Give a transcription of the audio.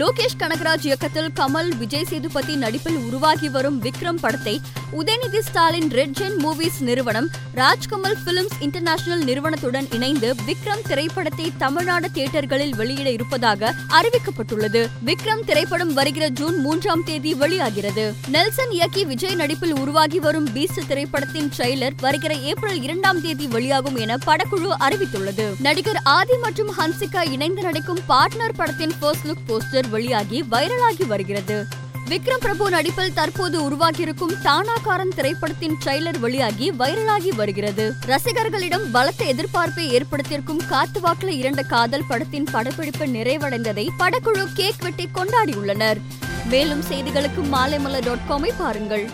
லோகேஷ் கனகராஜ் இயக்கத்தில் கமல் விஜய் சேதுபதி நடிப்பில் உருவாகி வரும் விக்ரம் படத்தை Udhayanidhi Stalin red giant movies நிறுவனம் ராஜ்கமல் பிலிம்ஸ் இன்டர்நேஷனல் நிறுவனத்துடன் இணைந்து விக்ரம் திரைப்படத்தை தமிழ்நாடு தியேட்டர்களில் வெளியிட இருப்பதாக அறிவிக்கப்பட்டுள்ளது. விக்ரம் திரைப்படம் வருகிற ஜூன் மூன்றாம் தேதி வெளியாகிறது. நெல்சன் இயக்கி விஜய் நடிப்பில் உருவாகி வரும் பீஸ்ட் திரைப்படத்தின் ட்ரெய்லர் வருகிற ஏப்ரல் இரண்டாம் தேதி வெளியாகும் என படக்குழு அறிவித்துள்ளது. நடிகர் ஆதி மற்றும் ஹன்சிகா இணைந்து நடிக்கும் பார்ட்னர் படத்தின் ஃபர்ஸ்ட் லுக் போஸ்டர் டீசர் வெளியாகி வைரலாகி வருகிறது. விக்ரம் பிரபு நடிப்பில் தற்போது உருவாகியிருக்கும் தானாகாரன் திரைப்படத்தின் ட்ரெய்லர் வெளியாகி வைரலாகி வருகிறது. ரசிகர்களிடம் பலத்த எதிர்பார்ப்பை ஏற்படுத்தியிருக்கும் காத்துவாக்குல இரண்ட காதல் படத்தின் படப்பிடிப்பு நிறைவடைந்ததை படக்குழு கேக் வெட்டி கொண்டாடியுள்ளனர். மேலும் செய்திகளுக்கு மாலைமலர் டாட் காமை பாருங்கள்.